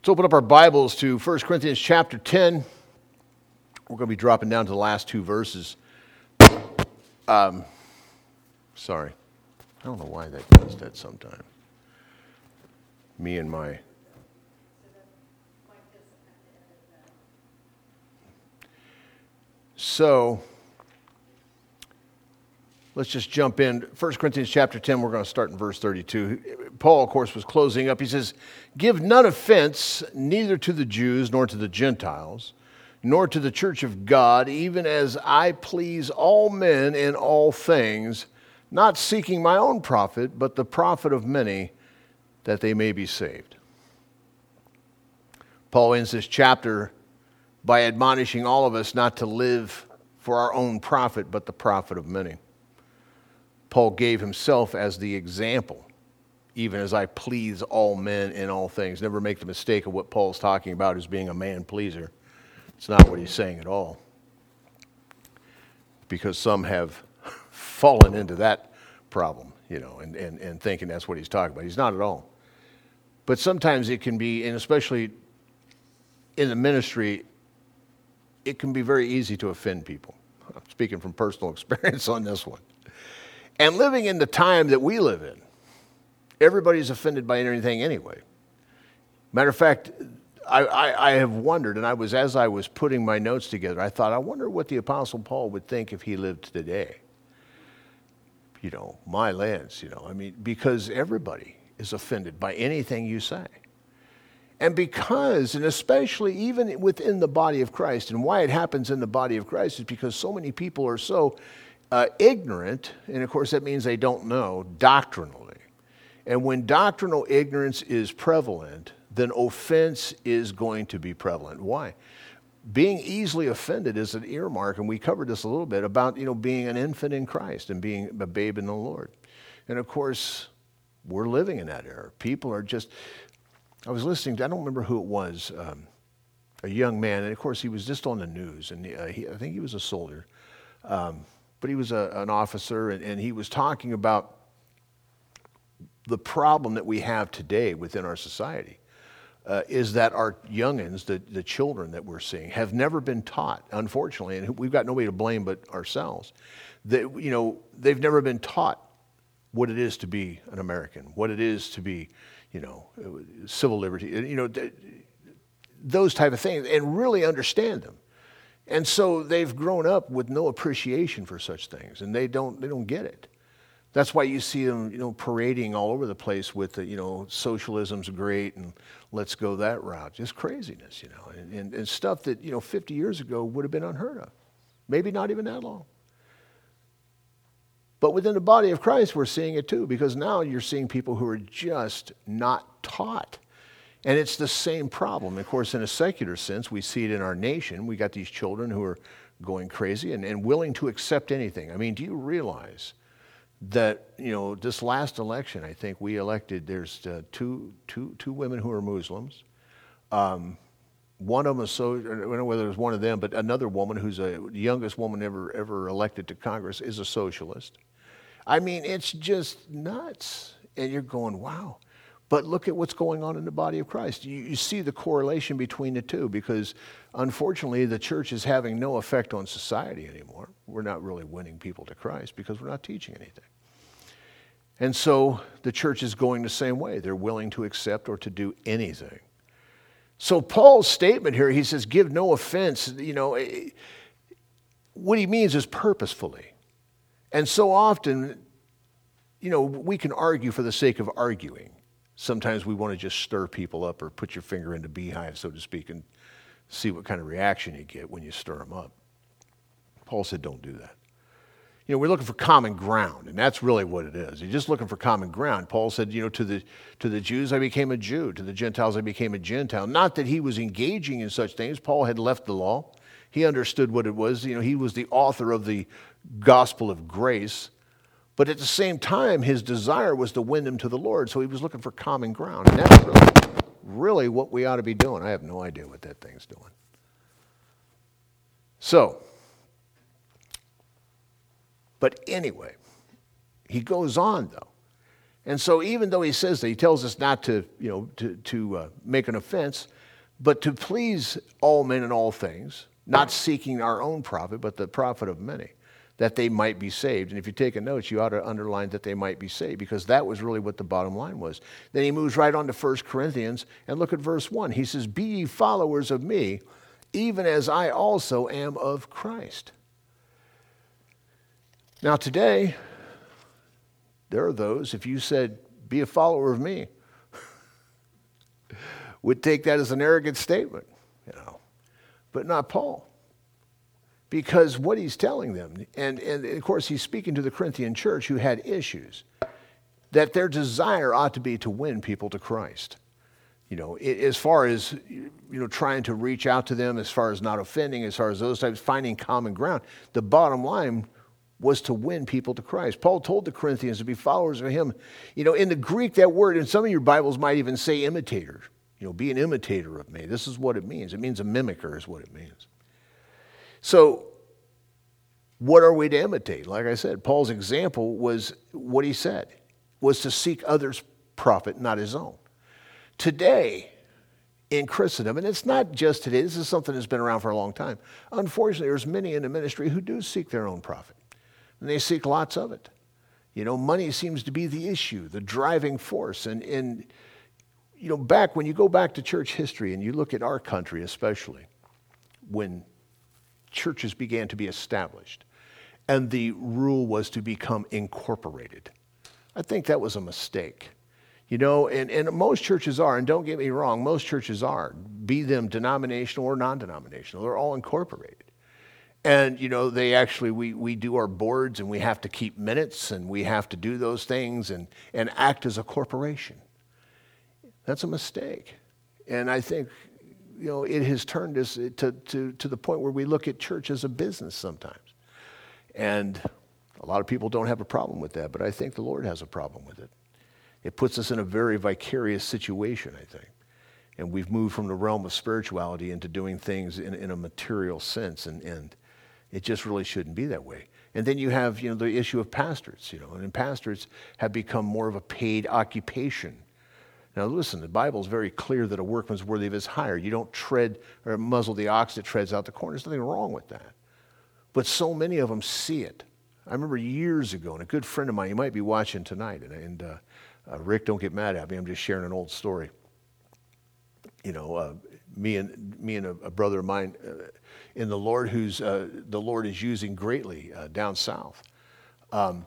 Let's open up our Bibles to 1 Corinthians chapter 10. We're going to be dropping down to the last two verses. Um, sorry. I don't know why that does that sometimes. Me and my. So, let's just jump in. 1 Corinthians chapter 10, we're going to start in verse 32. Paul, of course, was closing up. He says, Give none offense neither to the Jews nor to the Gentiles, nor to the church of God, even as I please all men in all things, not seeking my own profit, but the profit of many, that they may be saved. Paul ends this chapter by admonishing all of us not to live for our own profit, but the profit of many. Paul gave himself as the example, even as I please all men in all things. Never make the mistake of what Paul's talking about as being a man pleaser. It's not what he's saying at all. Because some have fallen into that problem, you know, and, and, and thinking that's what he's talking about. He's not at all. But sometimes it can be, and especially in the ministry, it can be very easy to offend people. I'm speaking from personal experience on this one. And living in the time that we live in, everybody's offended by anything anyway. Matter of fact, I, I, I, have wondered, and I was as I was putting my notes together, I thought, I wonder what the Apostle Paul would think if he lived today. You know, my lands, you know, I mean, because everybody is offended by anything you say. And because, and especially even within the body of Christ, and why it happens in the body of Christ is because so many people are so uh, ignorant, and of course that means they don't know doctrinally. And when doctrinal ignorance is prevalent, then offense is going to be prevalent. Why? Being easily offended is an earmark, and we covered this a little bit about you know being an infant in Christ and being a babe in the Lord. And of course, we're living in that era. People are just. I was listening to I don't remember who it was, um, a young man, and of course he was just on the news, and uh, he, I think he was a soldier. Um, but he was a, an officer, and, and he was talking about the problem that we have today within our society. Uh, is that our youngins, the, the children that we're seeing, have never been taught, unfortunately, and we've got nobody to blame but ourselves. That, you know, they've never been taught what it is to be an American, what it is to be, you know, civil liberty, you know, those type of things, and really understand them. And so they've grown up with no appreciation for such things, and they don't, they don't get it. That's why you see them, you know, parading all over the place with the, you know, socialism's great and let's go that route. Just craziness, you know, and, and, and stuff that, you know, 50 years ago would have been unheard of. Maybe not even that long. But within the body of Christ, we're seeing it too, because now you're seeing people who are just not taught and it's the same problem. Of course, in a secular sense, we see it in our nation. We got these children who are going crazy and, and willing to accept anything. I mean, do you realize that, you know, this last election, I think we elected, there's uh, two, two, two women who are Muslims. Um, one of them is so, I don't know whether it was one of them, but another woman who's a youngest woman ever, ever elected to Congress is a socialist. I mean, it's just nuts. And you're going, wow. But look at what's going on in the body of Christ. You, you, see the correlation between the two because unfortunately the church is having no effect on society anymore. We're not really winning people to Christ because we're not teaching anything. And so the church is going the same way. They're willing to accept or to do anything. So Paul's statement here, he says, give no offense, you know, eh, what he means is purposefully. And so often, you know, we can argue for the sake of arguing sometimes we want to just stir people up or put your finger in the beehive, so to speak, and see what kind of reaction you get when you stir them up. Paul said, don't do that. You know, we're looking for common ground, and that's really what it is. You're just looking for common ground. Paul said, you know, to the, to the Jews I became a Jew, to the Gentiles I became a Gentile. Not that he was engaging in such things. Paul had left the law. He understood what it was. You know, he was the author of the gospel of grace. But at the same time, his desire was to win them to the Lord, so he was looking for common ground. And that's really, really what we ought to be doing. I have no idea what that thing's doing. So, but anyway, he goes on though. And so, even though he says that, he tells us not to, you know, to, to uh, make an offense, but to please all men in all things, not seeking our own profit, but the profit of many, that they might be saved. And if you take a note, you ought to underline that they might be saved, because that was really what the bottom line was. Then he moves right on to 1 Corinthians, and look at verse 1. He says, Be ye followers of me, even as I also am of Christ. Now, today, there are those, if you said, be a follower of me, would take that as an arrogant statement, you know. But not Paul. Because what he's telling them, and, and of course he's speaking to the Corinthian church who had issues, that their desire ought to be to win people to Christ. You know, as far as you know, trying to reach out to them, as far as not offending, as far as those types, finding common ground. The bottom line was to win people to Christ. Paul told the Corinthians to be followers of him. You know, in the Greek, that word, and some of your Bibles might even say imitator. You know, be an imitator of me. This is what it means. It means a mimicker, is what it means. So, what are we to imitate? Like I said, Paul's example was what he said was to seek others' profit, not his own. Today, in Christendom, and it's not just today, this is something that's been around for a long time. Unfortunately, there's many in the ministry who do seek their own profit and they seek lots of it. You know, money seems to be the issue, the driving force. And, and, you know, back when you go back to church history and you look at our country, especially, when churches began to be established and the rule was to become incorporated, I think that was a mistake. You know, and, and most churches are, and don't get me wrong, most churches are, be them denominational or non denominational, they're all incorporated. And, you know, they actually, we, we do our boards and we have to keep minutes and we have to do those things and, and act as a corporation. That's a mistake. And I think, you know, it has turned us uh, to, to, to the point where we look at church as a business sometimes. And a lot of people don't have a problem with that, but I think the Lord has a problem with it. It puts us in a very vicarious situation, I think. And we've moved from the realm of spirituality into doing things in, in a material sense. And, and it just really shouldn't be that way. And then you have, you know, the issue of pastors, you know, and pastors have become more of a paid occupation. Now, listen, the Bible is very clear that a workman's worthy of his hire. You don't tread or muzzle the ox that treads out the corn. There's nothing wrong with that. But so many of them see it. I remember years ago, and a good friend of mine, you might be watching tonight, and, and uh, uh, Rick, don't get mad at me. I'm just sharing an old story. You know, uh, me and me and a, a brother of mine uh, in the Lord, who's uh, the Lord is using greatly uh, down south. Um,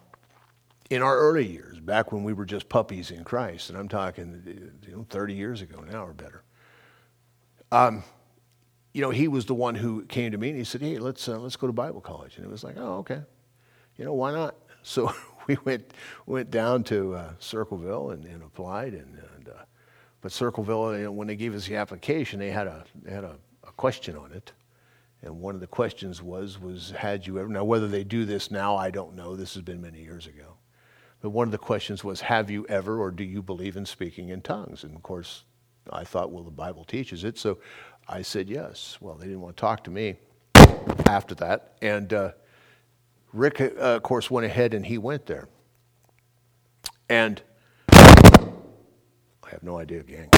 in our early years, back when we were just puppies in Christ, and I'm talking you know, 30 years ago now or better. Um, you know, he was the one who came to me and he said, "Hey, let's uh, let's go to Bible college." And it was like, "Oh, okay, you know, why not?" So we went went down to uh, Circleville and, and applied, and, and uh, but Circleville, you know, when they gave us the application, they had a they had a, a question on it, and one of the questions was, was had you ever, now whether they do this now, I don't know. This has been many years ago. But one of the questions was, have you ever or do you believe in speaking in tongues? And of course, I thought, well, the Bible teaches it. So I said yes. Well, they didn't want to talk to me after that. And uh, Rick, uh, of course, went ahead and he went there. And I have no idea, gang.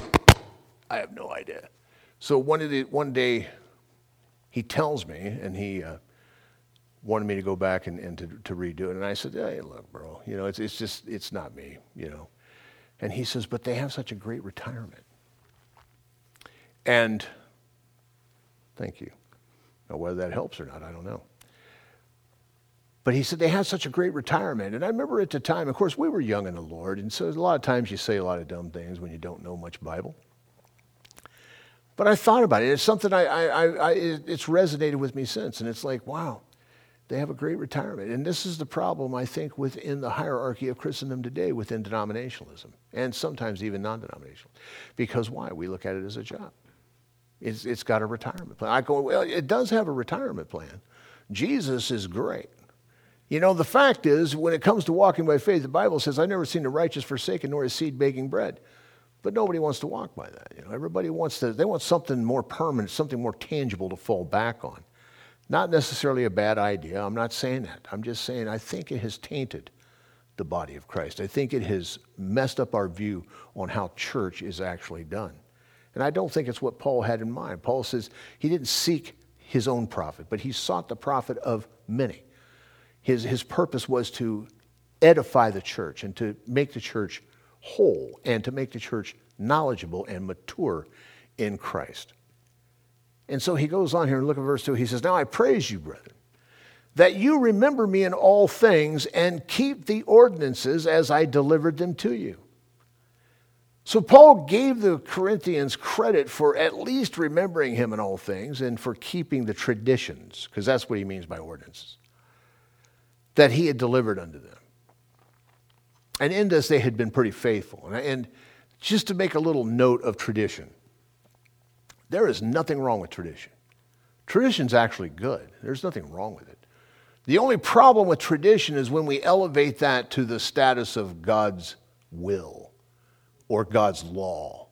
I have no idea. So one, the, one day, he tells me, and he uh, wanted me to go back and, and to, to redo it. And I said, hey, look, bro, you know, it's, it's just, it's not me, you know. And he says, but they have such a great retirement. And thank you. Now, whether that helps or not, I don't know. But he said they have such a great retirement. And I remember at the time, of course, we were young in the Lord. And so a lot of times you say a lot of dumb things when you don't know much Bible. But I thought about it. It's something I, I, I, it's resonated with me since. And it's like, wow, they have a great retirement. And this is the problem, I think, within the hierarchy of Christendom today, within denominationalism, and sometimes even non denominational. Because why? We look at it as a job. It's, it's got a retirement plan. I go, well, it does have a retirement plan. Jesus is great. You know, the fact is, when it comes to walking by faith, the Bible says, I've never seen the righteous forsaken nor his seed begging bread. But nobody wants to walk by that. You know, everybody wants to, they want something more permanent, something more tangible to fall back on. Not necessarily a bad idea. I'm not saying that. I'm just saying I think it has tainted the body of Christ. I think it has messed up our view on how church is actually done. And I don't think it's what Paul had in mind. Paul says he didn't seek his own profit, but he sought the profit of many. His, his purpose was to edify the church and to make the church whole and to make the church knowledgeable and mature in Christ. And so he goes on here and look at verse 2. He says, Now I praise you, brethren, that you remember me in all things and keep the ordinances as I delivered them to you. So Paul gave the Corinthians credit for at least remembering him in all things and for keeping the traditions, because that's what he means by ordinances, that he had delivered unto them. And in this, they had been pretty faithful. And just to make a little note of tradition, there is nothing wrong with tradition. Tradition's actually good, there's nothing wrong with it. The only problem with tradition is when we elevate that to the status of God's will or God's law,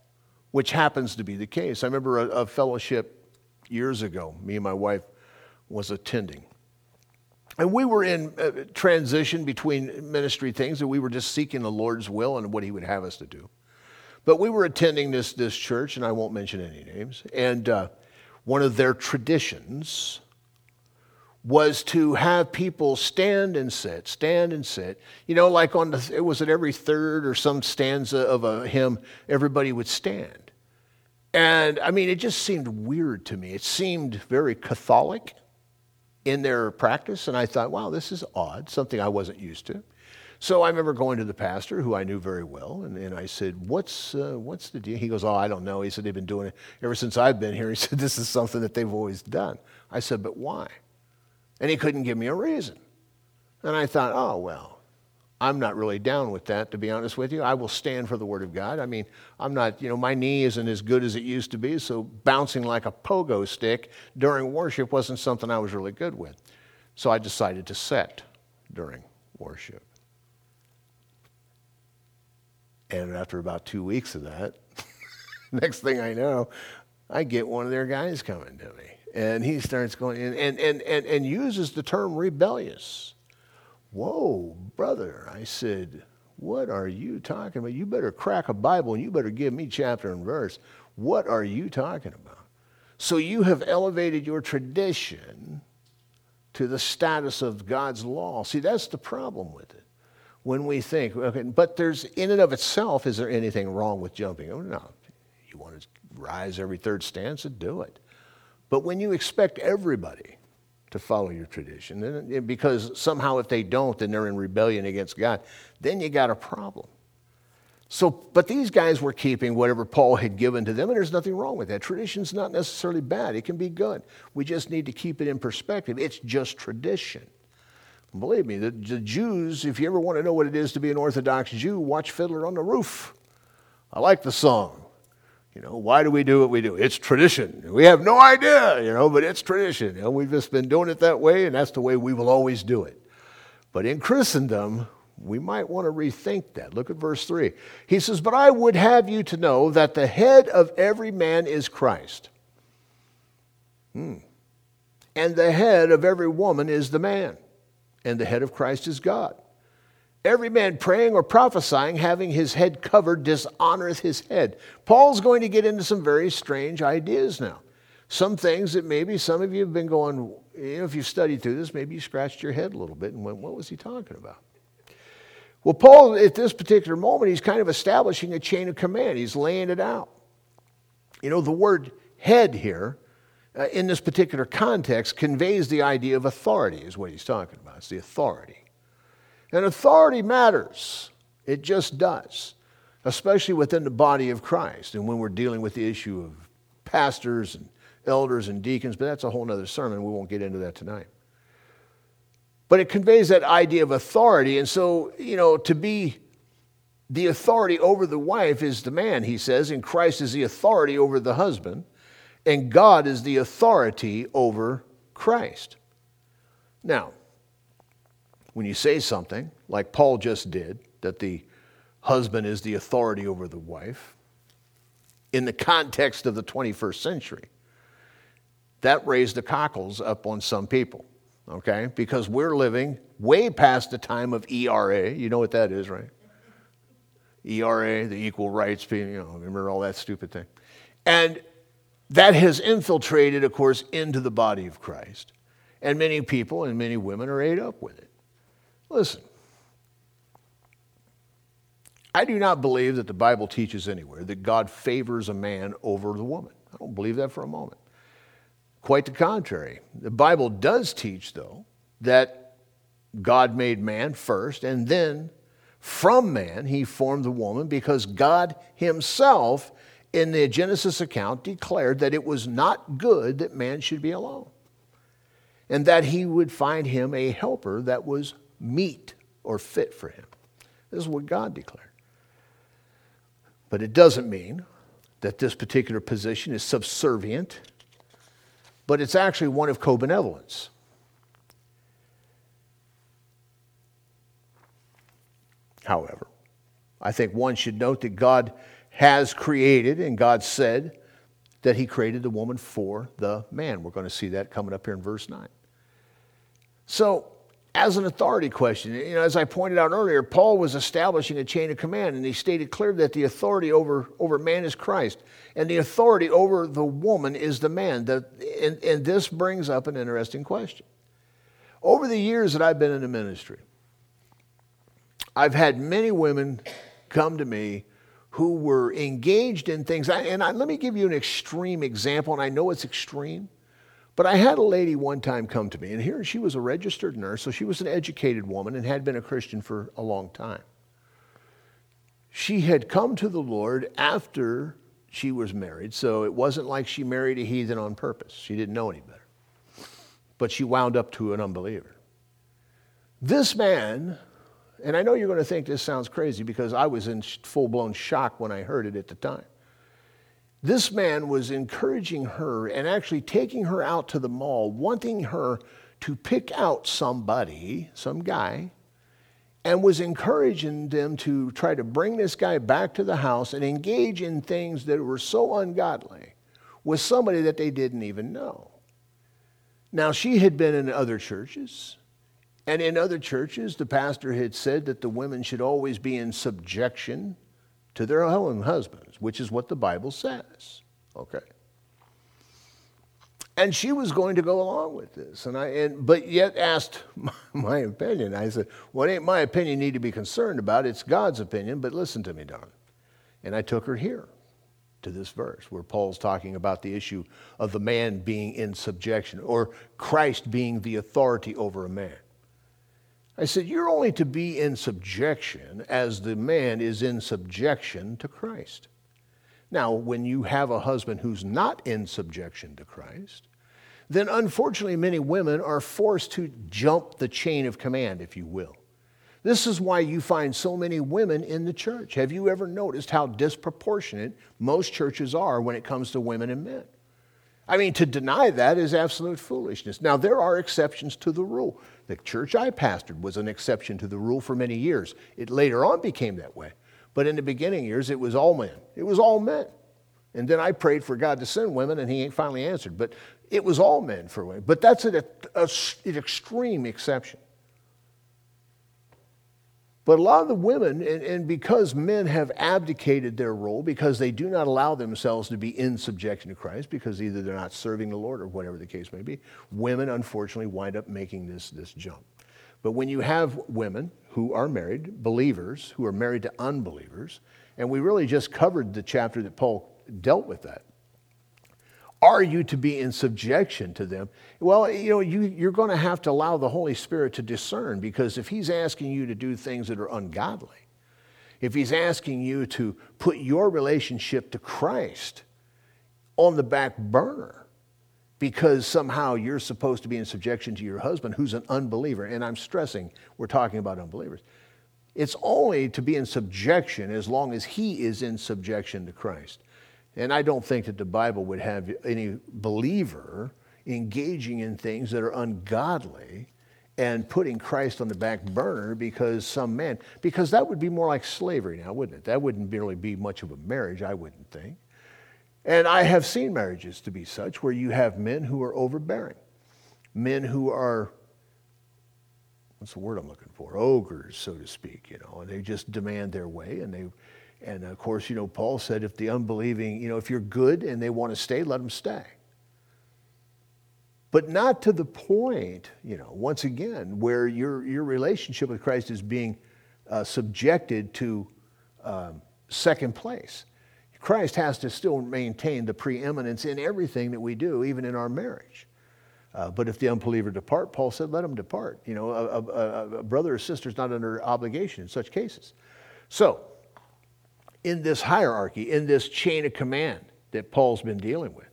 which happens to be the case. I remember a, a fellowship years ago, me and my wife was attending. And we were in uh, transition between ministry things, and we were just seeking the Lord's will and what He would have us to do. But we were attending this, this church, and I won't mention any names. And uh, one of their traditions was to have people stand and sit, stand and sit. You know, like on the, it was at every third or some stanza of a hymn, everybody would stand. And I mean, it just seemed weird to me. It seemed very Catholic in their practice. And I thought, wow, this is odd, something I wasn't used to. So I remember going to the pastor, who I knew very well, and, and I said, what's, uh, what's the deal? He goes, Oh, I don't know. He said, They've been doing it ever since I've been here. He said, This is something that they've always done. I said, But why? And he couldn't give me a reason. And I thought, Oh, well, I'm not really down with that, to be honest with you. I will stand for the Word of God. I mean, I'm not, you know, my knee isn't as good as it used to be, so bouncing like a pogo stick during worship wasn't something I was really good with. So I decided to set during worship. And after about two weeks of that, next thing I know, I get one of their guys coming to me. And he starts going and, and, and, and, and uses the term rebellious. Whoa, brother. I said, What are you talking about? You better crack a Bible and you better give me chapter and verse. What are you talking about? So you have elevated your tradition to the status of God's law. See, that's the problem with it when we think, okay, but there's in and of itself, is there anything wrong with jumping? Oh, no. You want to rise every third stanza, do it. But when you expect everybody to follow your tradition, then, eh, because somehow if they don't, then they're in rebellion against God, then you got a problem. So, but these guys were keeping whatever Paul had given to them, and there's nothing wrong with that. Tradition's not necessarily bad, it can be good. We just need to keep it in perspective. It's just tradition. Believe me, the, the, Jews, if you ever want to know what it is to be an Orthodox Jew, watch Fiddler on the Roof. I like the song. You know, why do we do what we do? It's tradition. We have no idea, you know, but it's tradition. You know, we've just been doing it that way, and that's the way we will always do it. But in Christendom, we might want to rethink that. Look at verse 3. He says, But I would have you to know that the head of every man is Christ. Hmm. And the head of every woman is the man and the head of Christ is God. Every man praying or prophesying, having his head covered, dishonoreth his head. Paul's going to get into some very strange ideas now. Some things that maybe some of you have been going, you know, if you've studied through this, maybe you scratched your head a little bit and went, what was he talking about? Well, Paul, at this particular moment, he's kind of establishing a chain of command. He's laying it out. You know, the word head here uh, in this particular context conveys the idea of authority, is what he's talking about. It's the authority. And authority matters, it just does, especially within the body of Christ and when we're dealing with the issue of pastors and elders and deacons, but that's a whole other sermon. We won't get into that tonight. But it conveys that idea of authority. And so, you know, to be the authority over the wife is the man, he says, and Christ is the authority over the husband and God is the authority over Christ. Now, when you say something like Paul just did, that the husband is the authority over the wife, in the context of the 21st century, that raised the cockles up on some people. okay? Because we're living way past the time of ERA. You know what that is, right? ERA, the equal rights, you know, remember all that stupid thing. And that has infiltrated, of course, into the body of Christ. And many people and many women are ate up with it. Listen, I do not believe that the Bible teaches anywhere that God favors a man over the woman. I don't believe that for a moment. Quite the contrary. The Bible does teach, though, that God made man first, and then from man he formed the woman because God himself, in the Genesis account, declared that it was not good that man should be alone, and that he would find him a helper that was meet or fit for him. This is what God declared. But it doesn't mean that this particular position is subservient, but it's actually one of co benevolence. However, I think one should note that God has created, and God said that He created the woman for the man. We're going to see that coming up here in verse 9. So, as an authority question. You know, as I pointed out earlier, Paul was establishing a chain of command, and he stated clearly that the authority over, over man is Christ, and the authority over the woman is the man. The, and, and this brings up an interesting question. Over the years that I've been in the ministry, I've had many women come to me who were engaged in things. And I, let me give you an extreme example, and I know it's extreme. But I had a lady one time come to me, and here she was a registered nurse, so she was an educated woman and had been a Christian for a long time. She had come to the Lord after she was married, so it wasn't like she married a heathen on purpose. She didn't know any better. But she wound up to an unbeliever. This man, and I know you're going to think this sounds crazy because I was in full blown shock when I heard it at the time. This man was encouraging her and actually taking her out to the mall, wanting her to pick out somebody, some guy, and was encouraging them to try to bring this guy back to the house and engage in things that were so ungodly with somebody that they didn't even know. Now, she had been in other churches, and in other churches, the pastor had said that the women should always be in subjection to their own husbands, which is what the Bible says. Okay. And she was going to go along with this, and I, and, but yet asked my, my opinion. I said, "Well, it ain't my opinion need to be concerned about. It's God's opinion. But listen to me, Don. And I took her here to this verse where Paul's talking about the issue of the man being in subjection or Christ being the authority over a man. I said, You're only to be in subjection as the man is in subjection to Christ. Now, when you have a husband who's not in subjection to Christ, then unfortunately many women are forced to jump the chain of command, if you will. This is why you find so many women in the church. Have you ever noticed how disproportionate most churches are when it comes to women and men? I mean, to deny that is absolute foolishness. Now, there are exceptions to the rule. The church I pastored was an exception to the rule for many years. It later on became that way. But in the beginning years, it was all men. It was all men. And then I prayed for God to send women, and He ain't finally answered. But it was all men for women. But that's an, a, an extreme exception. But a lot of the women, and, and, because men have abdicated their role, because they do not allow themselves to be in subjection to Christ, because either they're not serving the Lord or whatever the case may be, women unfortunately wind up making this, this jump. But when you have women who are married, believers who are married to unbelievers, and we really just covered the chapter that Paul dealt with that. Are you to be in subjection to them? Well, you know, you, you're going to have to allow the Holy Spirit to discern because if He's asking you to do things that are ungodly, if He's asking you to put your relationship to Christ on the back burner because somehow you're supposed to be in subjection to your husband who's an unbeliever, and I'm stressing we're talking about unbelievers. It's only to be in subjection as long as he is in subjection to Christ. And I don't think that the Bible would have any believer engaging in things that are ungodly and putting Christ on the back burner because some man, because that would be more like slavery now, wouldn't it? That wouldn't really be much of a marriage, I wouldn't think. And I have seen marriages to be such where you have men who are overbearing, men who are what's the word I'm looking for? Ogres, so to speak, you know, and they just demand their way. And they, and of course, you know, Paul said if the unbelieving, you know, if you're good and they want to stay, let them stay. But not to the point, you know, once again, where your, your relationship with Christ is being uh, subjected to um, second place. Christ has to still maintain the preeminence in everything that we do, even in our marriage. Uh, but if the unbeliever depart, Paul said, let him depart. You know, a, a, a brother or sister is not under obligation in such cases. So, in this hierarchy, in this chain of command that Paul's been dealing with,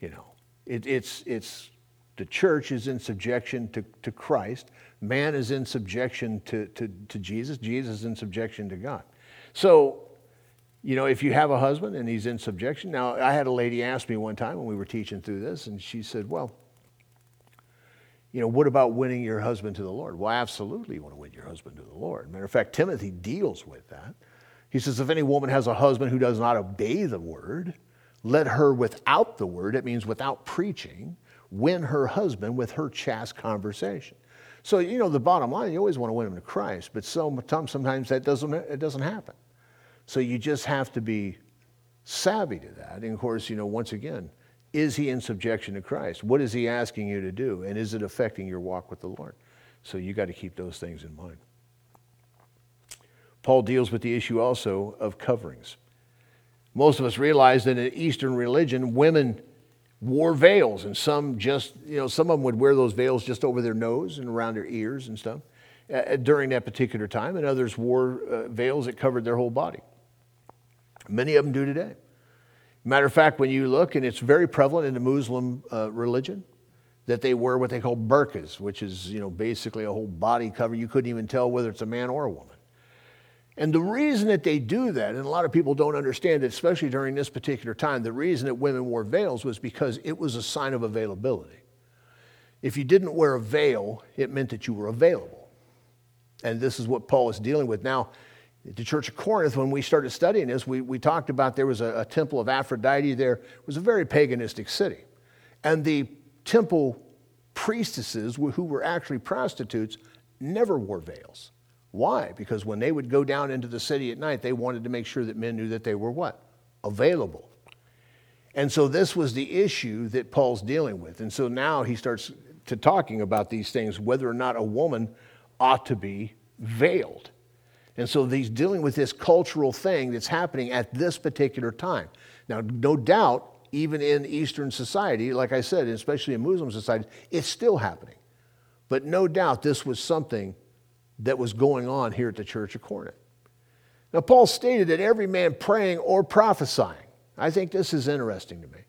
you know, it, it's, it's the church is in subjection to, to Christ, man is in subjection to, to, to Jesus, Jesus is in subjection to God. So, you know, if you have a husband and he's in subjection, now I had a lady ask me one time when we were teaching through this, and she said, Well, you know, what about winning your husband to the Lord? Well, absolutely you want to win your husband to the Lord. Matter of fact, Timothy deals with that. He says, if any woman has a husband who does not obey the word, let her without the word, it means without preaching, win her husband with her chaste conversation. So, you know, the bottom line, you always want to win him to Christ, but sometimes that doesn't, it doesn't happen. So you just have to be savvy to that. And of course, you know, once again, is he in subjection to Christ? What is he asking you to do? And is it affecting your walk with the Lord? So you got to keep those things in mind. Paul deals with the issue also of coverings. Most of us realize that in Eastern religion, women wore veils, and some just, you know, some of them would wear those veils just over their nose and around their ears and stuff uh, during that particular time, and others wore uh, veils that covered their whole body. Many of them do today. Matter of fact, when you look, and it's very prevalent in the Muslim uh, religion, that they wear what they call burqas, which is, you know, basically a whole body cover. You couldn't even tell whether it's a man or a woman. And the reason that they do that, and a lot of people don't understand it, especially during this particular time, the reason that women wore veils was because it was a sign of availability. If you didn't wear a veil, it meant that you were available. And this is what Paul is dealing with. Now, at the Church of Corinth, when we started studying this, we, we talked about there was a, a temple of Aphrodite there. It was a very paganistic city. And the temple priestesses, who were actually prostitutes, never wore veils. Why? Because when they would go down into the city at night, they wanted to make sure that men knew that they were what? Available. And so this was the issue that Paul's dealing with. And so now he starts to talking about these things, whether or not a woman ought to be veiled. And so he's dealing with this cultural thing that's happening at this particular time. Now, no doubt, even in Eastern society, like I said, especially in Muslim society, it's still happening. But no doubt this was something that was going on here at the Church of Corinth. Now, Paul stated that every man praying or prophesying, I think this is interesting to me,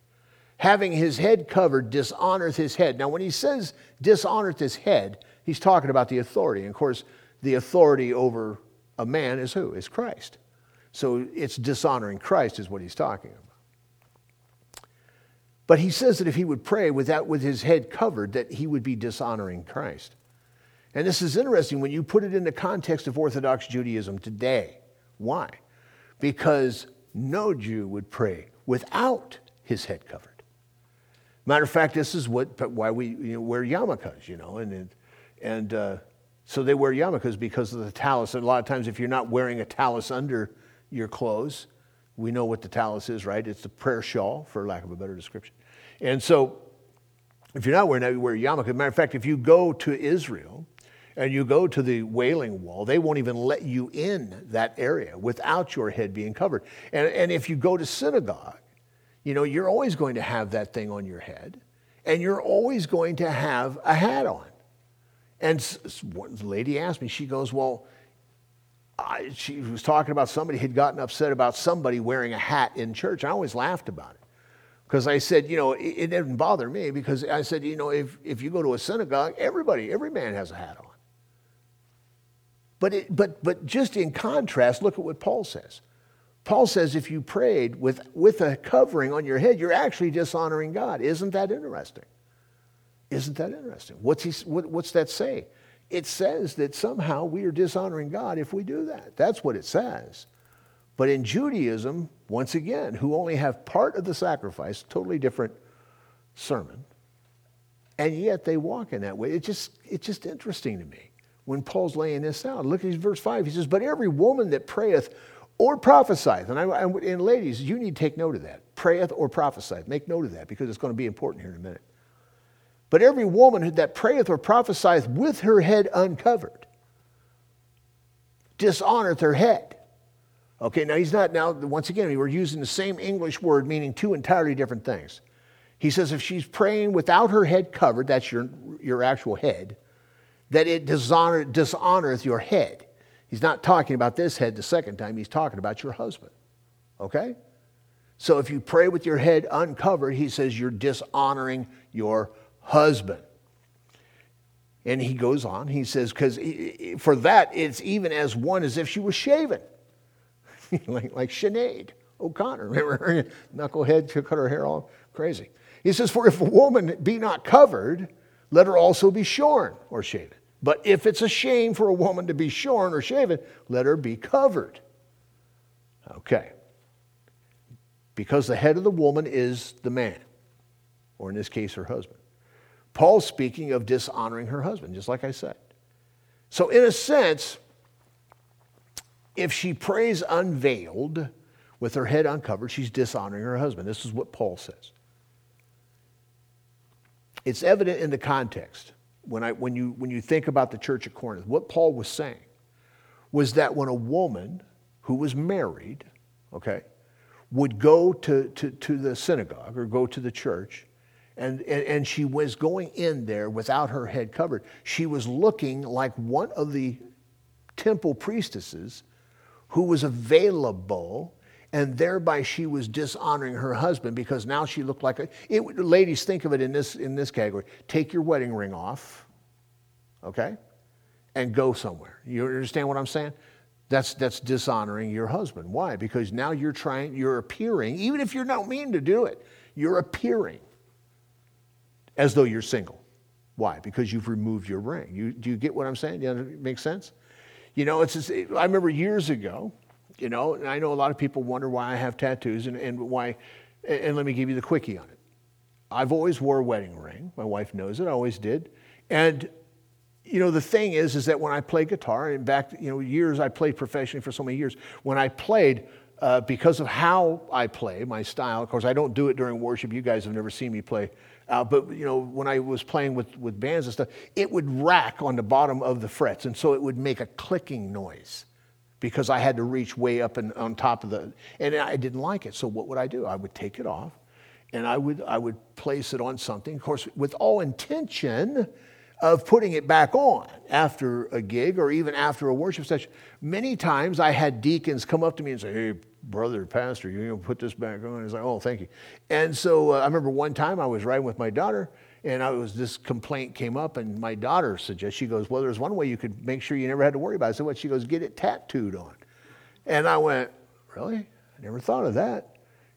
having his head covered dishonoreth his head. Now, when he says dishonoreth his head, he's talking about the authority. And of course, the authority over a man is who? Is Christ. So it's dishonoring Christ, is what he's talking about. But he says that if he would pray without with his head covered, that he would be dishonoring Christ. And this is interesting when you put it in the context of Orthodox Judaism today. Why? Because no Jew would pray without his head covered. Matter of fact, this is what why we you know, wear yarmulkes, you know, and and uh, so they wear yarmulkes because of the tallis. And a lot of times, if you're not wearing a tallis under your clothes, we know what the tallis is, right? It's the prayer shawl, for lack of a better description. And so, if you're not wearing that, you wear a yarmulke. Matter of fact, if you go to Israel and you go to the wailing wall, they won't even let you in that area without your head being covered. And, and if you go to synagogue, you know, you're always going to have that thing on your head, and you're always going to have a hat on. And the lady asked me, she goes, Well, I, she was talking about somebody had gotten upset about somebody wearing a hat in church. I always laughed about it because I said, you know, it, it, didn't bother me because I said, you know, if, if you go to a synagogue, everybody, every man has a hat on. But, it, but, but just in contrast, look at what Paul says. Paul says if you prayed with, with a covering on your head, you're actually dishonoring God. Isn't that interesting? Isn't that interesting? What's, he, what, what's that say? It says that somehow we are dishonoring God if we do that. That's what it says. But in Judaism, once again, who only have part of the sacrifice, totally different sermon, and yet they walk in that way. It's just, it's just interesting to me. When Paul's laying this out. Look at verse 5. He says, But every woman that prayeth or prophesieth, and, I, and ladies, you need to take note of that. Prayeth or prophesieth. Make note of that because it's going to be important here in a minute. But every woman that prayeth or prophesieth with her head uncovered dishonoreth her head. Okay, now he's not, now, once again, we're using the same English word meaning two entirely different things. He says if she's praying without her head covered, that's your, your actual head, that it dishonor, dishonoreth your head. He's not talking about this head the second time, he's talking about your husband. Okay? So if you pray with your head uncovered, he says you're dishonoring your husband. And he goes on, he says, because for that, it's even as one as if she was shaven, like, like Sinead O'Connor. Remember her knucklehead, to cut her hair all crazy. He says, For if a woman be not covered, let her also be shorn or shaven. But if it's a shame for a woman to be shorn or shaven, let her be covered. Okay. Because the head of the woman is the man, or in this case, her husband. Paul's speaking of dishonoring her husband, just like I said. So, in a sense, if she prays unveiled with her head uncovered, she's dishonoring her husband. This is what Paul says. It's evident in the context when, I, when, you, when you think about the church at Corinth. What Paul was saying was that when a woman who was married, okay, would go to, to, to the synagogue or go to the church, and, and, and she was going in there without her head covered. She was looking like one of the temple priestesses who was available, and thereby she was dishonoring her husband because now she looked like a. It, ladies, think of it in this, in this category take your wedding ring off, okay, and go somewhere. You understand what I'm saying? That's, that's dishonoring your husband. Why? Because now you're trying, you're appearing, even if you're not mean to do it, you're appearing as though you're single. Why? Because you've removed your ring. You, do you get what I'm saying? Do it make sense? You know, it's just, I remember years ago, you know, and I know a lot of people wonder why I have tattoos and, and why, and let me give you the quickie on it. I've always wore a wedding ring. My wife knows it, I always did. And, you know, the thing is, is that when I play guitar, and back, you know, years, I played professionally for so many years, when I played, uh, because of how I play, my style, of course, I don't do it during worship. You guys have never seen me play uh, but you know, when I was playing with, with bands and stuff, it would rack on the bottom of the frets, and so it would make a clicking noise because I had to reach way up and on top of the, and I didn't like it. So what would I do? I would take it off, and I would I would place it on something, of course, with all intention of putting it back on after a gig or even after a worship session. Many times I had deacons come up to me and say, Hey, brother, pastor, you know, put this back on. He's like, Oh, thank you. And so uh, I remember one time I was riding with my daughter and I was this complaint came up and my daughter suggests she goes, Well, there's one way you could make sure you never had to worry about it. I said, What? She goes, Get it tattooed on. And I went, Really? I never thought of that.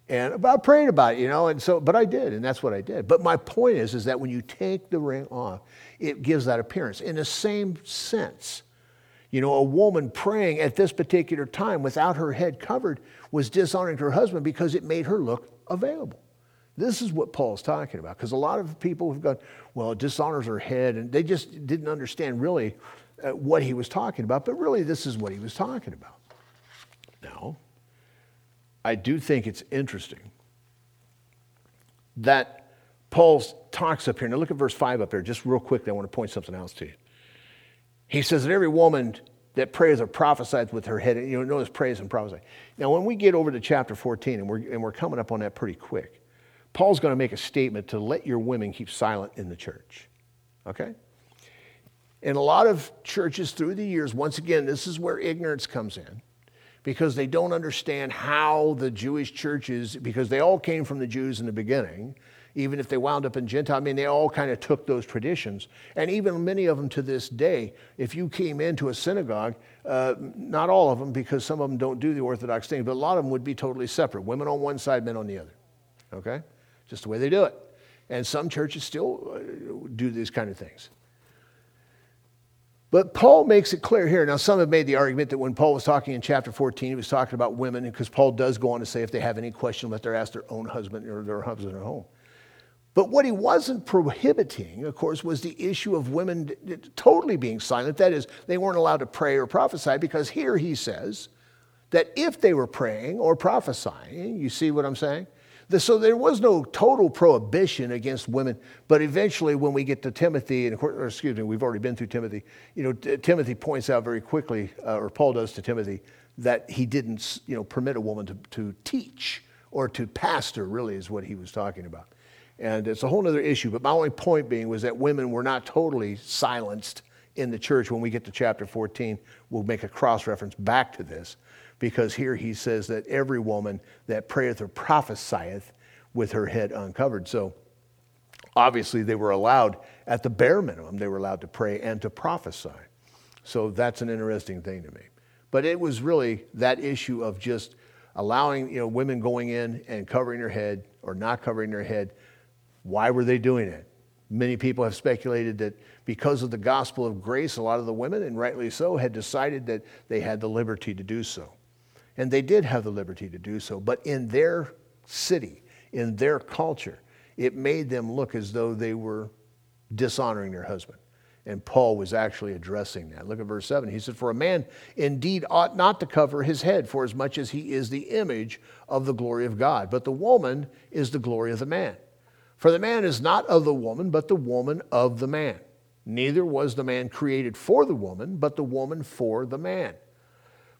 And I prayed about it, you know, and so, but I did, and that's what I did. But my point is, is that when you take the ring off, it gives that appearance. In the same sense, you know, a woman praying at this particular time without her head covered was dishonoring to her husband because it made her look available. This is what Paul's talking about because a lot of people have gone, well, it dishonors her head, and they just didn't understand really uh, what he was talking about. But really, this is what he was talking about. Now, I do think it's interesting that Paul talks up here. Now look at verse 5 up here, just real quickly. I want to point something else to you. He says that every woman that prays or prophesies with her head, you know, notice prays and prophesy. Now, when we get over to chapter 14, and we're, and we're coming up on that pretty quick, Paul's going to make a statement to let your women keep silent in the church. Okay? In a lot of churches through the years, once again, this is where ignorance comes in because they don't understand how the Jewish churches, because they all came from the Jews in the beginning, even if they wound up in Gentile. I mean, they all kind of took those traditions. And even many of them to this day, if you came into a synagogue, uh, not all of them, because some of them don't do the Orthodox thing, but a lot of them would be totally separate women on one side, men on the other. Okay? Just the way they do it. And some churches still uh, do these kind of things. But Paul makes it clear here. Now, some have made the argument that when Paul was talking in chapter 14, he was talking about women, because Paul does go on to say if they have any question, let them ask their own husband or their husband at home. But what he wasn't prohibiting, of course, was the issue of women totally being silent. That is, they weren't allowed to pray or prophesy because here he says that if they were praying or prophesying, you see what I'm saying? So there was no total prohibition against women, but eventually, when we get to Timothy, and or excuse me, we've already been through Timothy. You know, T- Timothy points out very quickly, uh, or Paul does to Timothy, that he didn't, you know, permit a woman to, to teach or to pastor. Really, is what he was talking about, and it's a whole other issue. But my only point being was that women were not totally silenced in the church. When we get to chapter 14, we'll make a cross reference back to this because here he says that every woman that prayeth or prophesieth with her head uncovered. So obviously they were allowed, at the bare minimum, they were allowed to pray and to prophesy. So that's an interesting thing to me. But it was really that issue of just allowing you know, women going in and covering their head or not covering their head. Why were they doing it? Many people have speculated that because of the gospel of grace, a lot of the women, and rightly so, had decided that they had the liberty to do so. And they did have the liberty to do so, but in their city, in their culture, it made them look as though they were dishonoring their husband. And Paul was actually addressing that. Look at verse 7. He said, For a man indeed ought not to cover his head, for as much as he is the image of the glory of God. But the woman is the glory of the man. For the man is not of the woman, but the woman of the man. Neither was the man created for the woman, but the woman for the man.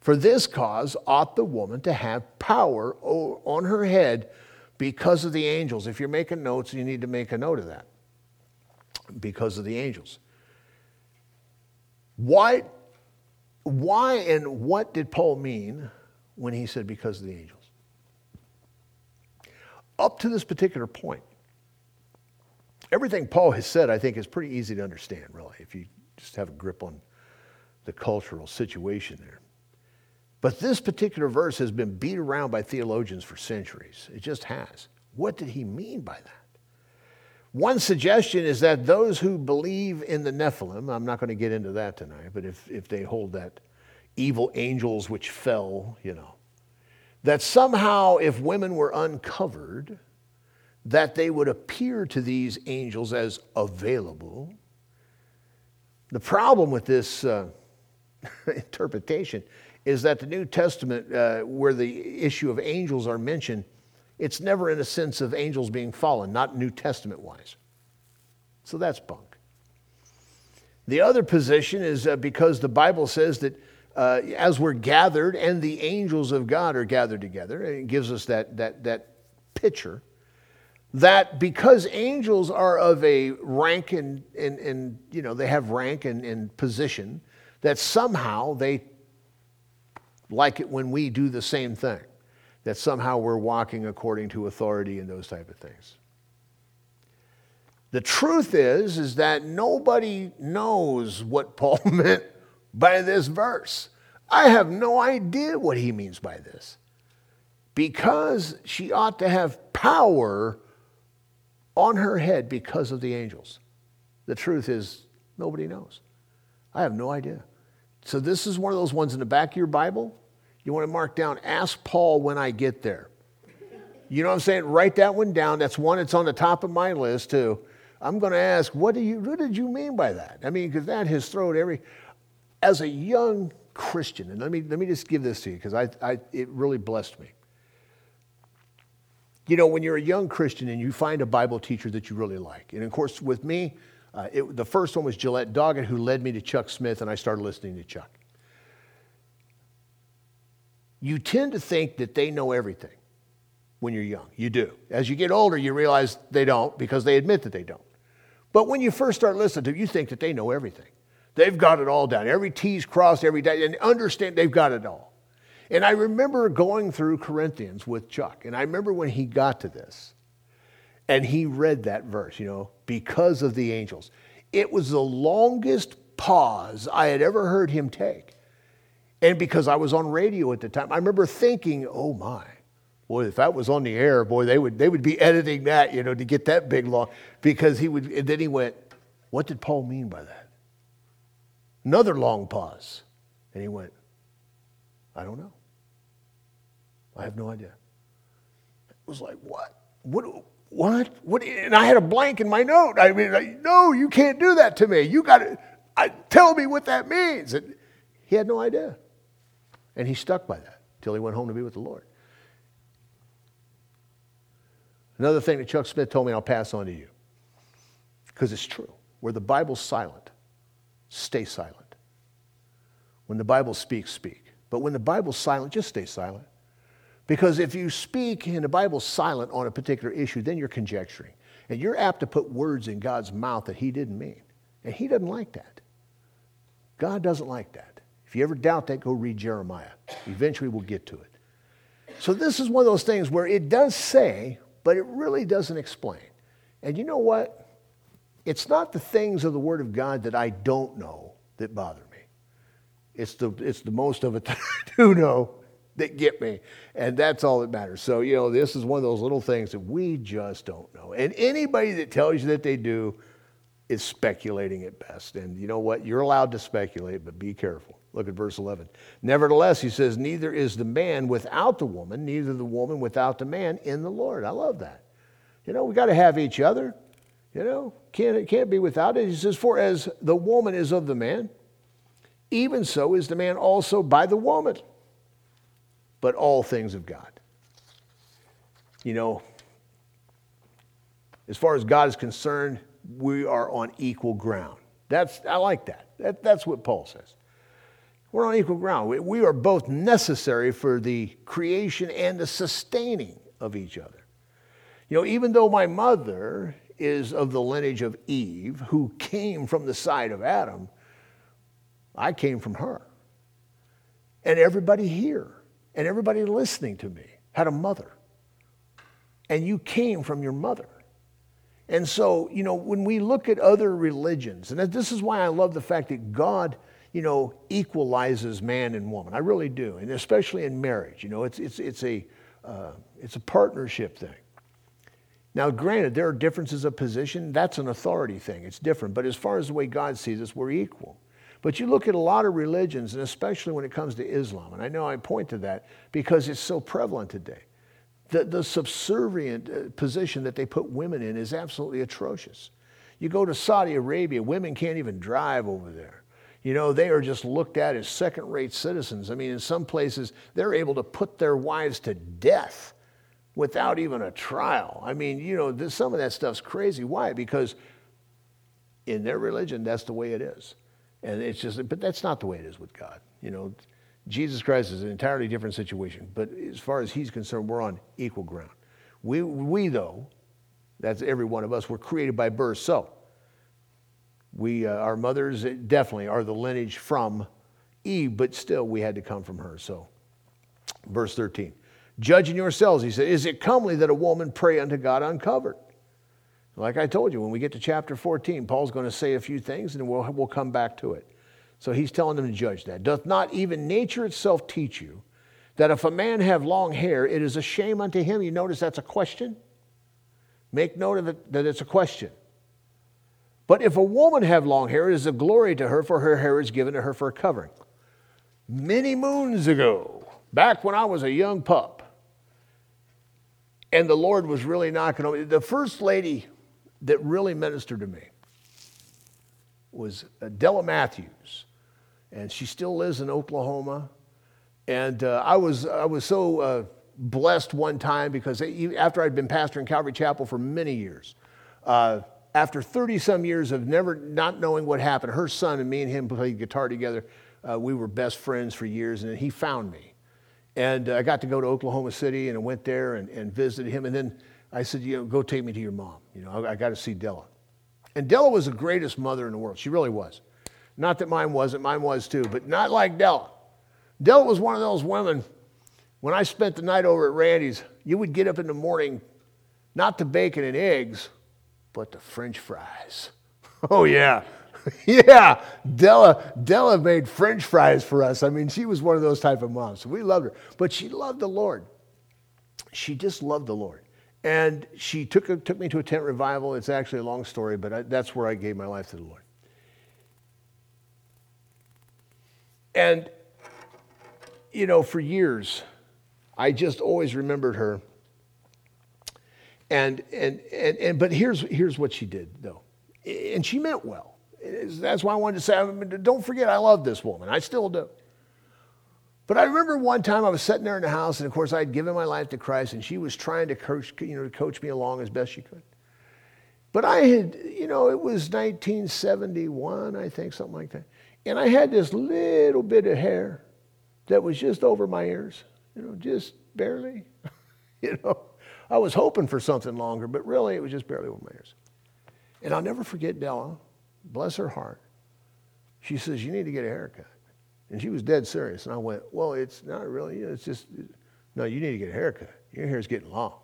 For this cause ought the woman to have power on her head because of the angels. If you're making notes, you need to make a note of that. Because of the angels. Why, why and what did Paul mean when he said because of the angels? Up to this particular point, everything Paul has said, I think, is pretty easy to understand, really, if you just have a grip on the cultural situation there. But this particular verse has been beat around by theologians for centuries. It just has. What did he mean by that? One suggestion is that those who believe in the Nephilim, I'm not going to get into that tonight, but if, if they hold that evil angels which fell, you know, that somehow if women were uncovered, that they would appear to these angels as available. The problem with this uh, interpretation is that the New Testament, uh, where the issue of angels are mentioned, it's never in a sense of angels being fallen, not New Testament wise. So that's bunk. The other position is uh, because the Bible says that uh, as we're gathered and the angels of God are gathered together, it gives us that, that, that picture that because angels are of a rank and, and, and you know, they have rank and, and position, that somehow they like it when we do the same thing, that somehow we're walking according to authority and those type of things. The truth is, is that nobody knows what Paul meant by this verse. I have no idea what he means by this. Because she ought to have power on her head because of the angels. The truth is, nobody knows. I have no idea. So, this is one of those ones in the back of your Bible. You want to mark down, ask Paul when I get there. You know what I'm saying? Write that one down. That's one that's on the top of my list, too. I'm going to ask, what, do you, what did you mean by that? I mean, because that has thrown every. As a young Christian, and let me, let me just give this to you because I, I, it really blessed me. You know, when you're a young Christian and you find a Bible teacher that you really like, and of course, with me, uh, it, the first one was Gillette Doggett, who led me to Chuck Smith, and I started listening to Chuck. You tend to think that they know everything when you're young. You do. As you get older, you realize they don't because they admit that they don't. But when you first start listening to them, you think that they know everything. They've got it all down. Every T's crossed, every day, and understand they've got it all. And I remember going through Corinthians with Chuck, and I remember when he got to this, and he read that verse, you know, because of the angels. It was the longest pause I had ever heard him take. And because I was on radio at the time, I remember thinking, oh my, boy, if that was on the air, boy, they would, they would be editing that, you know, to get that big long. Because he would, and then he went, what did Paul mean by that? Another long pause. And he went, I don't know. I have no idea. It was like, what? What, what? What? And I had a blank in my note. I mean, like, no, you can't do that to me. You got to tell me what that means. And he had no idea. And he stuck by that till he went home to be with the Lord. Another thing that Chuck Smith told me, I'll pass on to you because it's true. Where the Bible's silent, stay silent. When the Bible speaks, speak. But when the Bible's silent, just stay silent. Because if you speak and the Bible's silent on a particular issue, then you're conjecturing. And you're apt to put words in God's mouth that He didn't mean. And He doesn't like that. God doesn't like that. If you ever doubt that, go read Jeremiah. Eventually we'll get to it. So this is one of those things where it does say, but it really doesn't explain. And you know what? It's not the things of the Word of God that I don't know that bother me. It's the, it's the most of it that I do know that get me. And that's all that matters. So, you know, this is one of those little things that we just don't know. And anybody that tells you that they do is speculating at best. And you know what? You're allowed to speculate, but be careful. Look at verse 11. Nevertheless, he says, Neither is the man without the woman, neither the woman without the man in the Lord. I love that. You know, we got to have each other. You know, can't, it can't be without it. He says, For as the woman is of the man, even so is the man also by the woman but all things of God. You know, as far as God is concerned, we are on equal ground. That's, I like that. that that's what Paul says. We're on equal ground. We, we are both necessary for the creation and the sustaining of each other. You know, even though my mother is of the lineage of Eve, who came from the side of Adam, I came from her. And everybody here and everybody listening to me had a mother. And you came from your mother. And so, you know, when we look at other religions, and this is why I love the fact that God, you know, equalizes man and woman. I really do, and especially in marriage. You know, it's, it's, it's, a, uh, it's a partnership thing. Now, granted, there are differences of position. That's an authority thing. It's different. But as far as the way God sees us, we're equal. But you look at a lot of religions, and especially when it comes to Islam, and I know I point to that because it's so prevalent today. The, the subservient uh, position that they put women in is absolutely atrocious. You go to Saudi Arabia, women can't even drive over there. You know, they are just looked at as second rate citizens. I mean, in some places, they're able to put their wives to death without even a trial. I mean, you know, this, some of that stuff's crazy. Why? Because in their religion, that's the way it is. And it's just, but that's not the way it is with God. You know, Jesus Christ is an entirely different situation. But as far as he's concerned, we're on equal ground. We, we though, that's every one of us, we're created by birth. So, we, uh, our mothers definitely are the lineage from Eve, but still we had to come from her. So, verse 13. Judging yourselves, he said, is it comely that a woman pray unto God uncovered? Like I told you, when we get to chapter 14, Paul's going to say a few things and we'll, we'll come back to it. So he's telling them to judge that. Doth not even nature itself teach you that if a man have long hair, it is a shame unto him? You notice that's a question? Make note of it that it's a question. But if a woman have long hair, it is a glory to her, for her hair is given to her for a covering. Many moons ago, back when I was a young pup, and the Lord was really knocking on me, the first lady that really ministered to me was uh, Della Matthews, and she still lives in Oklahoma. And uh, I was I was so uh, blessed one time because after I'd been pastoring Calvary Chapel for many years, uh, after 30 some years of never not knowing what happened, her son and me and him played guitar together. Uh, we were best friends for years, and he found me. And uh, I got to go to Oklahoma City and I went there and, and visited him. And then I said, you know, go take me to your mom. You know, I, I got to see Della. And Della was the greatest mother in the world. She really was. Not that mine wasn't, mine was too, but not like Della. Della was one of those women, when I spent the night over at Randy's, you would get up in the morning, not to bacon and eggs, but the French fries. Oh, yeah. yeah. Della, Della made French fries for us. I mean, she was one of those type of moms. we loved her. But she loved the Lord. She just loved the Lord. And she took, took me to a tent revival. It's actually a long story, but I, that's where I gave my life to the Lord. And, you know, for years, I just always remembered her. And, and, and, and, but here's, here's what she did, though. And she meant well. That's why I wanted to say, don't forget, I love this woman. I still do. But I remember one time I was sitting there in the house, and of course, I had given my life to Christ, and she was trying to coach, you know, to coach me along as best she could. But I had, you know, it was 1971, I think, something like that. And I had this little bit of hair that was just over my ears, you know, just barely. you know, I was hoping for something longer, but really it was just barely over my ears. And I'll never forget Della, bless her heart. She says, You need to get a haircut. And she was dead serious. And I went, Well, it's not really, it's just, no, you need to get a haircut. Your hair's getting long.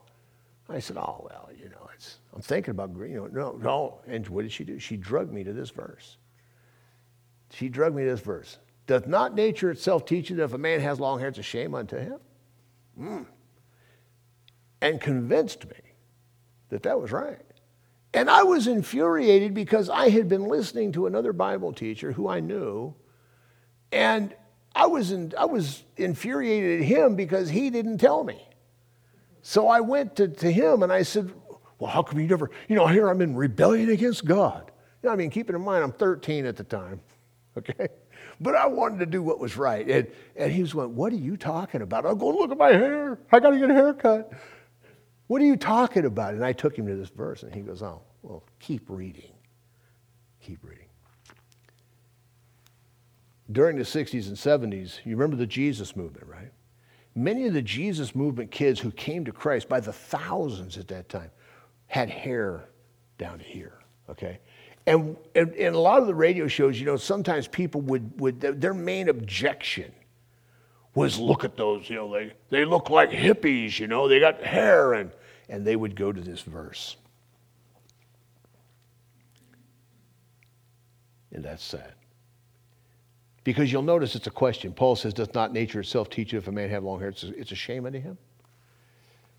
I said, Oh, well, you know, it's, I'm thinking about, you know, no, no. And what did she do? She drugged me to this verse. She drugged me to this verse. Doth not nature itself teach you that if a man has long hair, it's a shame unto him? Mm. And convinced me that that was right. And I was infuriated because I had been listening to another Bible teacher who I knew, and I was, in, I was infuriated at him because he didn't tell me. So I went to, to him and I said, Well, how come you never, you know, here I'm in rebellion against God. You know, I mean, keeping in mind I'm 13 at the time, okay? But I wanted to do what was right. And, and he was going, What are you talking about? I'll go, Look at my hair. I got to get a haircut. What are you talking about? And I took him to this verse, and he goes, Oh, well, keep reading. Keep reading. During the 60s and 70s, you remember the Jesus movement, right? Many of the Jesus movement kids who came to Christ by the thousands at that time had hair down to here, okay? And, and, a lot of the radio shows, you know, sometimes people would, would their main objection was look at those, you know, they, they look like hippies, you know, they got hair, and, and they would go to this verse. And that's sad. Because you'll notice it's a question. Paul says, Does not nature itself teach you if a man have long hair? It's a, it's a shame unto him.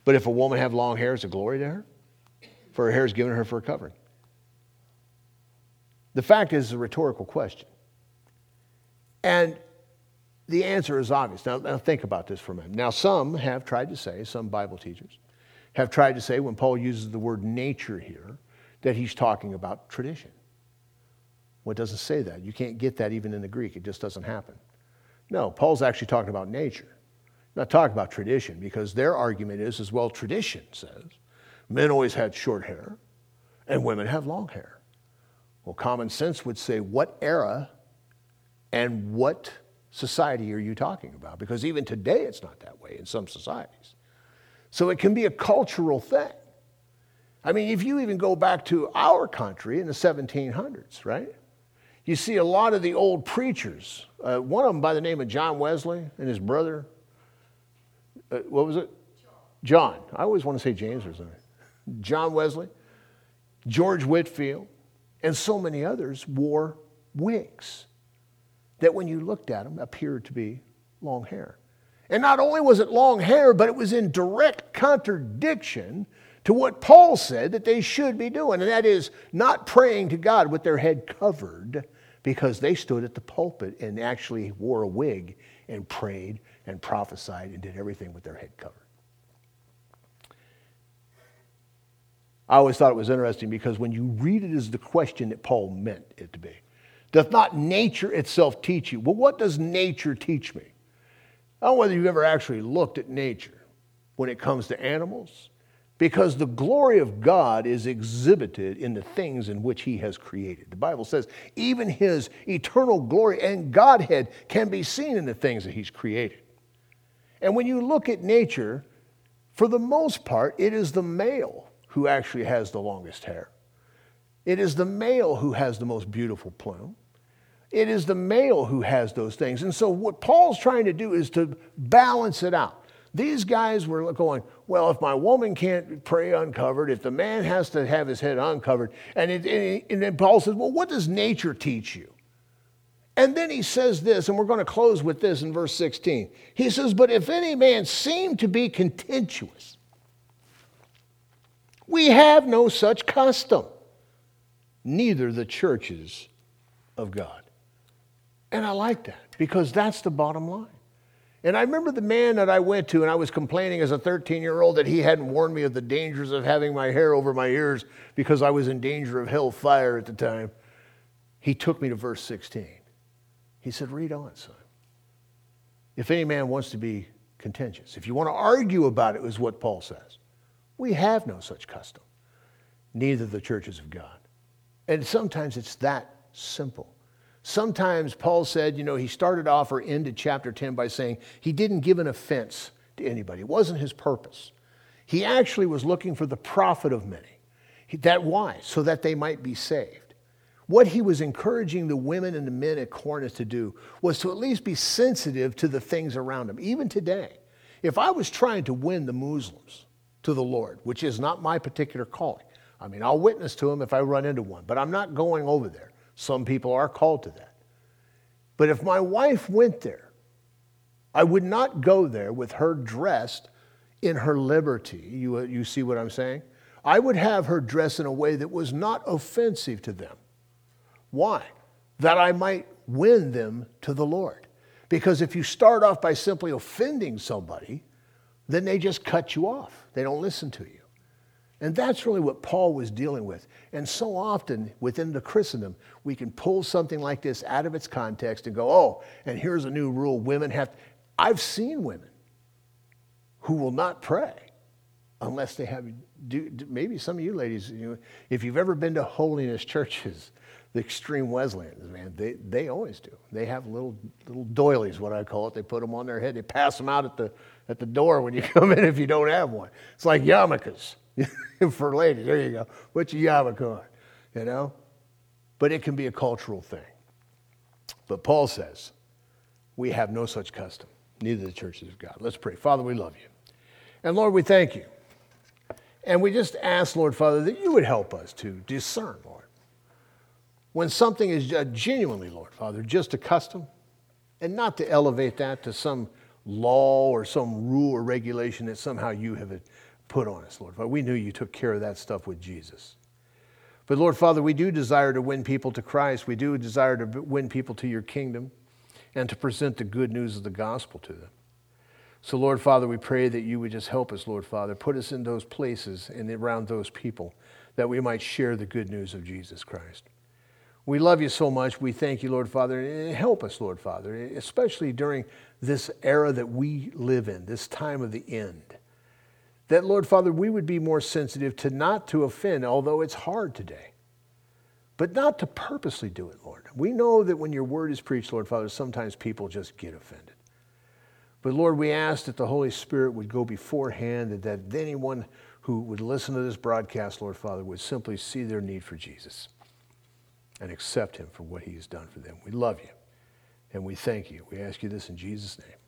But if a woman have long hair, it's a glory to her. For her hair is given her for a covering. The fact is, it's a rhetorical question. And the answer is obvious. Now, now, think about this for a minute. Now, some have tried to say, some Bible teachers have tried to say, when Paul uses the word nature here, that he's talking about tradition. Well, doesn't say that. You can't get that even in the Greek, it just doesn't happen. No, Paul's actually talking about nature, not talking about tradition, because their argument is as well, tradition says men always had short hair and women have long hair. Well, common sense would say, what era and what society are you talking about? Because even today it's not that way in some societies. So it can be a cultural thing. I mean, if you even go back to our country in the 1700s, right? You see a lot of the old preachers, uh, one of them by the name of John Wesley and his brother, uh, what was it? John. John. I always want to say James or something. John Wesley, George Whitefield, and so many others wore wigs that when you looked at them appeared to be long hair. And not only was it long hair, but it was in direct contradiction to what Paul said that they should be doing, and that is not praying to God with their head covered because they stood at the pulpit and actually wore a wig and prayed and prophesied and did everything with their head covered. I always thought it was interesting because when you read it as the question that Paul meant it to be, doth not nature itself teach you? Well, what does nature teach me? I don't know whether you've ever actually looked at nature when it comes to animals, because the glory of God is exhibited in the things in which He has created. The Bible says even His eternal glory and Godhead can be seen in the things that He's created. And when you look at nature, for the most part, it is the male who actually has the longest hair. It is the male who has the most beautiful plume. It is the male who has those things. And so, what Paul's trying to do is to balance it out. These guys were going, well, if my woman can't pray uncovered, if the man has to have his head uncovered, and, it, and then Paul says, well, what does nature teach you? And then he says this, and we're going to close with this in verse 16. He says, But if any man seem to be contentious, we have no such custom, neither the churches of God. And I like that because that's the bottom line. And I remember the man that I went to, and I was complaining as a 13 year old that he hadn't warned me of the dangers of having my hair over my ears because I was in danger of hellfire at the time. He took me to verse 16. He said, Read on, son. If any man wants to be contentious, if you want to argue about it, is what Paul says. We have no such custom, neither the churches of God. And sometimes it's that simple. Sometimes Paul said, you know, he started off or ended chapter 10 by saying he didn't give an offense to anybody. It wasn't his purpose. He actually was looking for the profit of many. That why? So that they might be saved. What he was encouraging the women and the men at Corinth to do was to at least be sensitive to the things around them. Even today, if I was trying to win the Muslims to the Lord, which is not my particular calling, I mean, I'll witness to them if I run into one, but I'm not going over there. Some people are called to that. But if my wife went there, I would not go there with her dressed in her liberty. You, uh, you see what I'm saying? I would have her dress in a way that was not offensive to them. Why? That I might win them to the Lord. Because if you start off by simply offending somebody, then they just cut you off. They don't listen to you. And that's really what Paul was dealing with. And so often within the Christendom, we can pull something like this out of its context and go, oh, and here's a new rule women have. To. I've seen women who will not pray unless they have. Do, maybe some of you ladies, you know, if you've ever been to holiness churches, the extreme Wesleyans, man, they, they always do. They have little little doilies, what I call it. They put them on their head. They pass them out at the at the door when you come in if you don't have one. It's like yarmulkes. for ladies. There you go. Put your yarmulke on, you know? But it can be a cultural thing. But Paul says, we have no such custom, neither the churches of God. Let's pray. Father, we love you. And Lord, we thank you. And we just ask, Lord Father, that you would help us to discern, Lord. When something is genuinely, Lord Father, just a custom, and not to elevate that to some law or some rule or regulation that somehow you have put on us, Lord. We knew you took care of that stuff with Jesus. But Lord Father, we do desire to win people to Christ. We do desire to win people to your kingdom and to present the good news of the gospel to them. So, Lord Father, we pray that you would just help us, Lord Father. Put us in those places and around those people that we might share the good news of Jesus Christ. We love you so much. We thank you, Lord Father. And help us, Lord Father, especially during this era that we live in, this time of the end that, Lord Father, we would be more sensitive to not to offend, although it's hard today, but not to purposely do it, Lord. We know that when your word is preached, Lord Father, sometimes people just get offended. But Lord, we ask that the Holy Spirit would go beforehand and that anyone who would listen to this broadcast, Lord Father, would simply see their need for Jesus and accept him for what he has done for them. We love you and we thank you. We ask you this in Jesus' name.